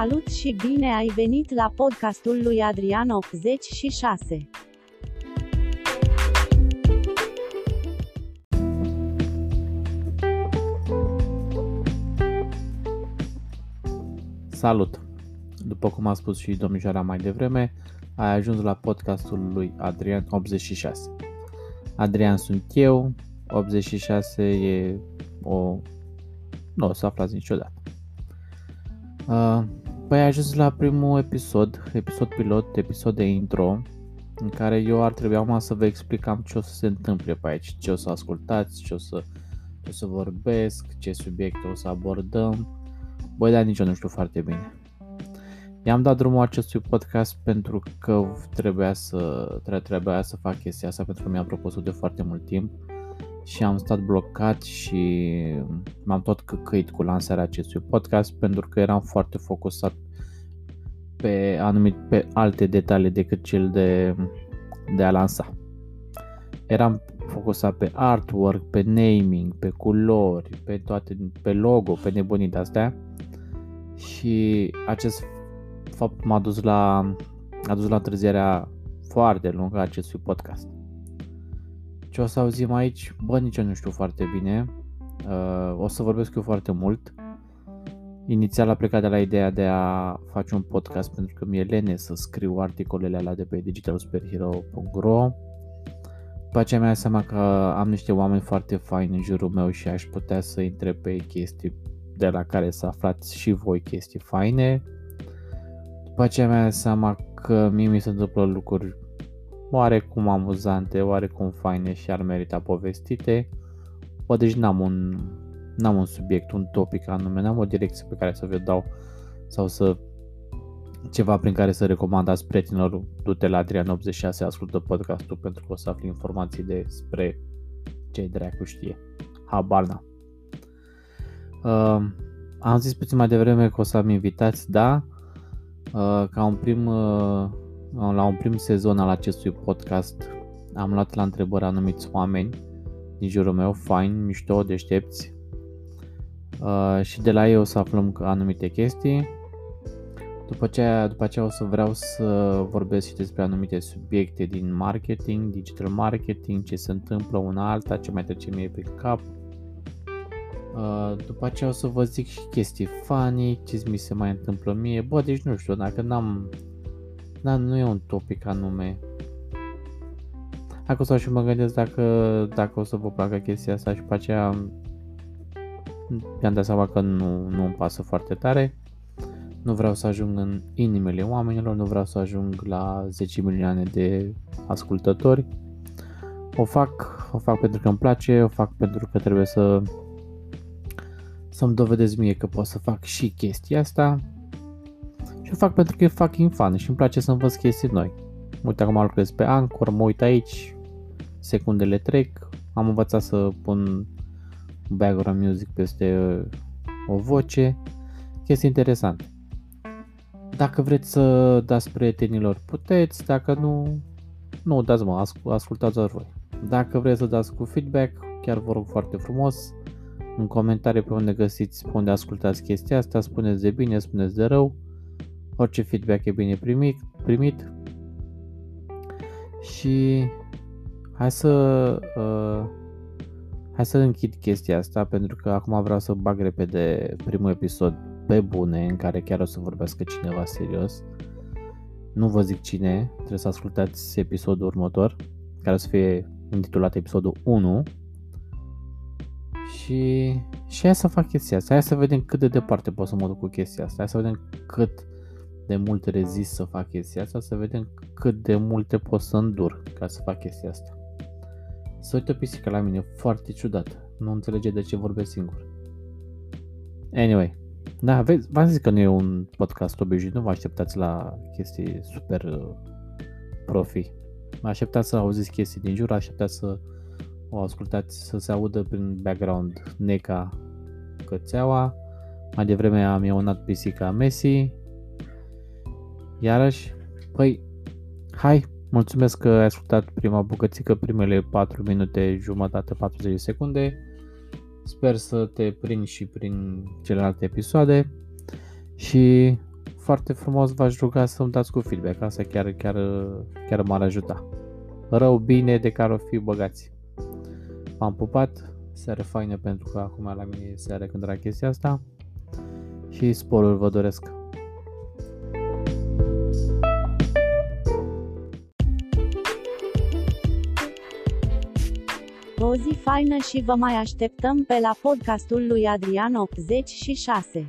Salut și bine ai venit la podcastul lui Adrian 86. Salut! După cum a spus și domnișoara mai devreme, ai ajuns la podcastul lui Adrian 86. Adrian sunt eu, 86 e o... Nu o să aflați niciodată. Uh, păi ai ajuns la primul episod, episod pilot, episod de intro, în care eu ar trebui acum să vă explicam ce o să se întâmple pe aici, ce o să ascultați, ce o să, ce o să vorbesc, ce subiecte o să abordăm. Băi, dar nici eu nu știu foarte bine. I-am dat drumul acestui podcast pentru că trebuia să, trebuia să fac chestia asta pentru că mi-am propus de foarte mult timp și am stat blocat și m-am tot căcăit cu lansarea acestui podcast pentru că eram foarte focusat pe anumit pe alte detalii decât cel de, de a lansa. Eram focusat pe artwork, pe naming, pe culori, pe toate, pe logo, pe nebunii de astea și acest fapt m-a dus la a dus la întârzierea foarte lungă a acestui podcast. Ce o să auzim aici, bă, nici eu nu știu foarte bine. Uh, o să vorbesc eu foarte mult. Inițial a plecat de la ideea de a face un podcast pentru că mi-e lene să scriu articolele alea de pe digitalsuperhero.ro După aceea mi-am seama că am niște oameni foarte faini în jurul meu și aș putea să intre pe chestii de la care să aflați și voi chestii faine. După aceea mi-am seama că mie mi se întâmplă lucruri oarecum amuzante, oarecum faine și ar merita povestite. O, deci n-am un, n-am un subiect, un topic anume, n-am o direcție pe care să vă dau sau să ceva prin care să recomandați prietenilor du-te la Adrian86, ascultă podcastul pentru că o să afli informații despre ce dracu știe. Habar n-am. Uh, am zis puțin mai devreme că o să am invitați, da, uh, ca un prim uh, la un prim sezon al acestui podcast am luat la întrebări anumiți oameni din jurul meu, fain, mișto, deștepți uh, și de la ei o să aflăm anumite chestii. După aceea, după aceea o să vreau să vorbesc și despre anumite subiecte din marketing, digital marketing, ce se întâmplă una alta, ce mai trece mie pe cap. Uh, după aceea o să vă zic și chestii funny, ce mi se mai întâmplă mie. Bă, deci nu știu, dacă n-am da, nu e un topic anume. Acum să și mă gândesc dacă, dacă o să vă placă chestia asta și pe aceea mi-am dat seama că nu, nu îmi pasă foarte tare. Nu vreau să ajung în inimile oamenilor, nu vreau să ajung la 10 milioane de ascultători. O fac, o fac pentru că îmi place, o fac pentru că trebuie să să-mi dovedesc mie că pot să fac și chestia asta și o fac pentru că e fucking fun și îmi place să învăț chestii noi. Uite acum lucrez pe Anchor, mă uit aici, secundele trec, am învățat să pun background music peste o voce, chestii interesante. Dacă vreți să dați prietenilor, puteți, dacă nu, nu dați mă, ascultați doar voi. Dacă vreți să dați cu feedback, chiar vă rog foarte frumos, în comentarii pe unde găsiți, pe unde ascultați chestia asta, spuneți de bine, spuneți de rău, Orice feedback e bine primit, primit. Și hai să uh, hai să închid chestia asta pentru că acum vreau să bag repede primul episod pe bune în care chiar o să vorbească cineva serios. Nu vă zic cine, trebuie să ascultați episodul următor, care o să fie intitulat episodul 1. Și, și hai să fac chestia asta, hai să vedem cât de departe pot să mă duc cu chestia asta, hai să vedem cât de mult rezist să fac chestia asta, să vedem cât de multe pot să îndur ca să fac chestia asta. Să uite o pisică la mine, foarte ciudat. Nu înțelege de ce vorbesc singur. Anyway, da, vezi, v-am zis că nu e un podcast obișnuit, nu vă așteptați la chestii super uh, profi. Mă așteptați să auziți chestii din jur, așteptați să o ascultați, să se audă prin background Neca cățeaua. Mai devreme am ionat pisica Messi, Iarăși, păi, hai, mulțumesc că ai ascultat prima bucățică, primele 4 minute, jumătate, 40 de secunde. Sper să te prind și prin celelalte episoade și foarte frumos v-aș ruga să-mi dați cu feedback, asta chiar, chiar, chiar m-ar ajuta. Rău, bine, de care o fi băgați. M-am pupat, seară faină pentru că acum la mine e seară când era chestia asta și sporul vă doresc. O zi faină și vă mai așteptăm pe la podcastul lui Adrian 86.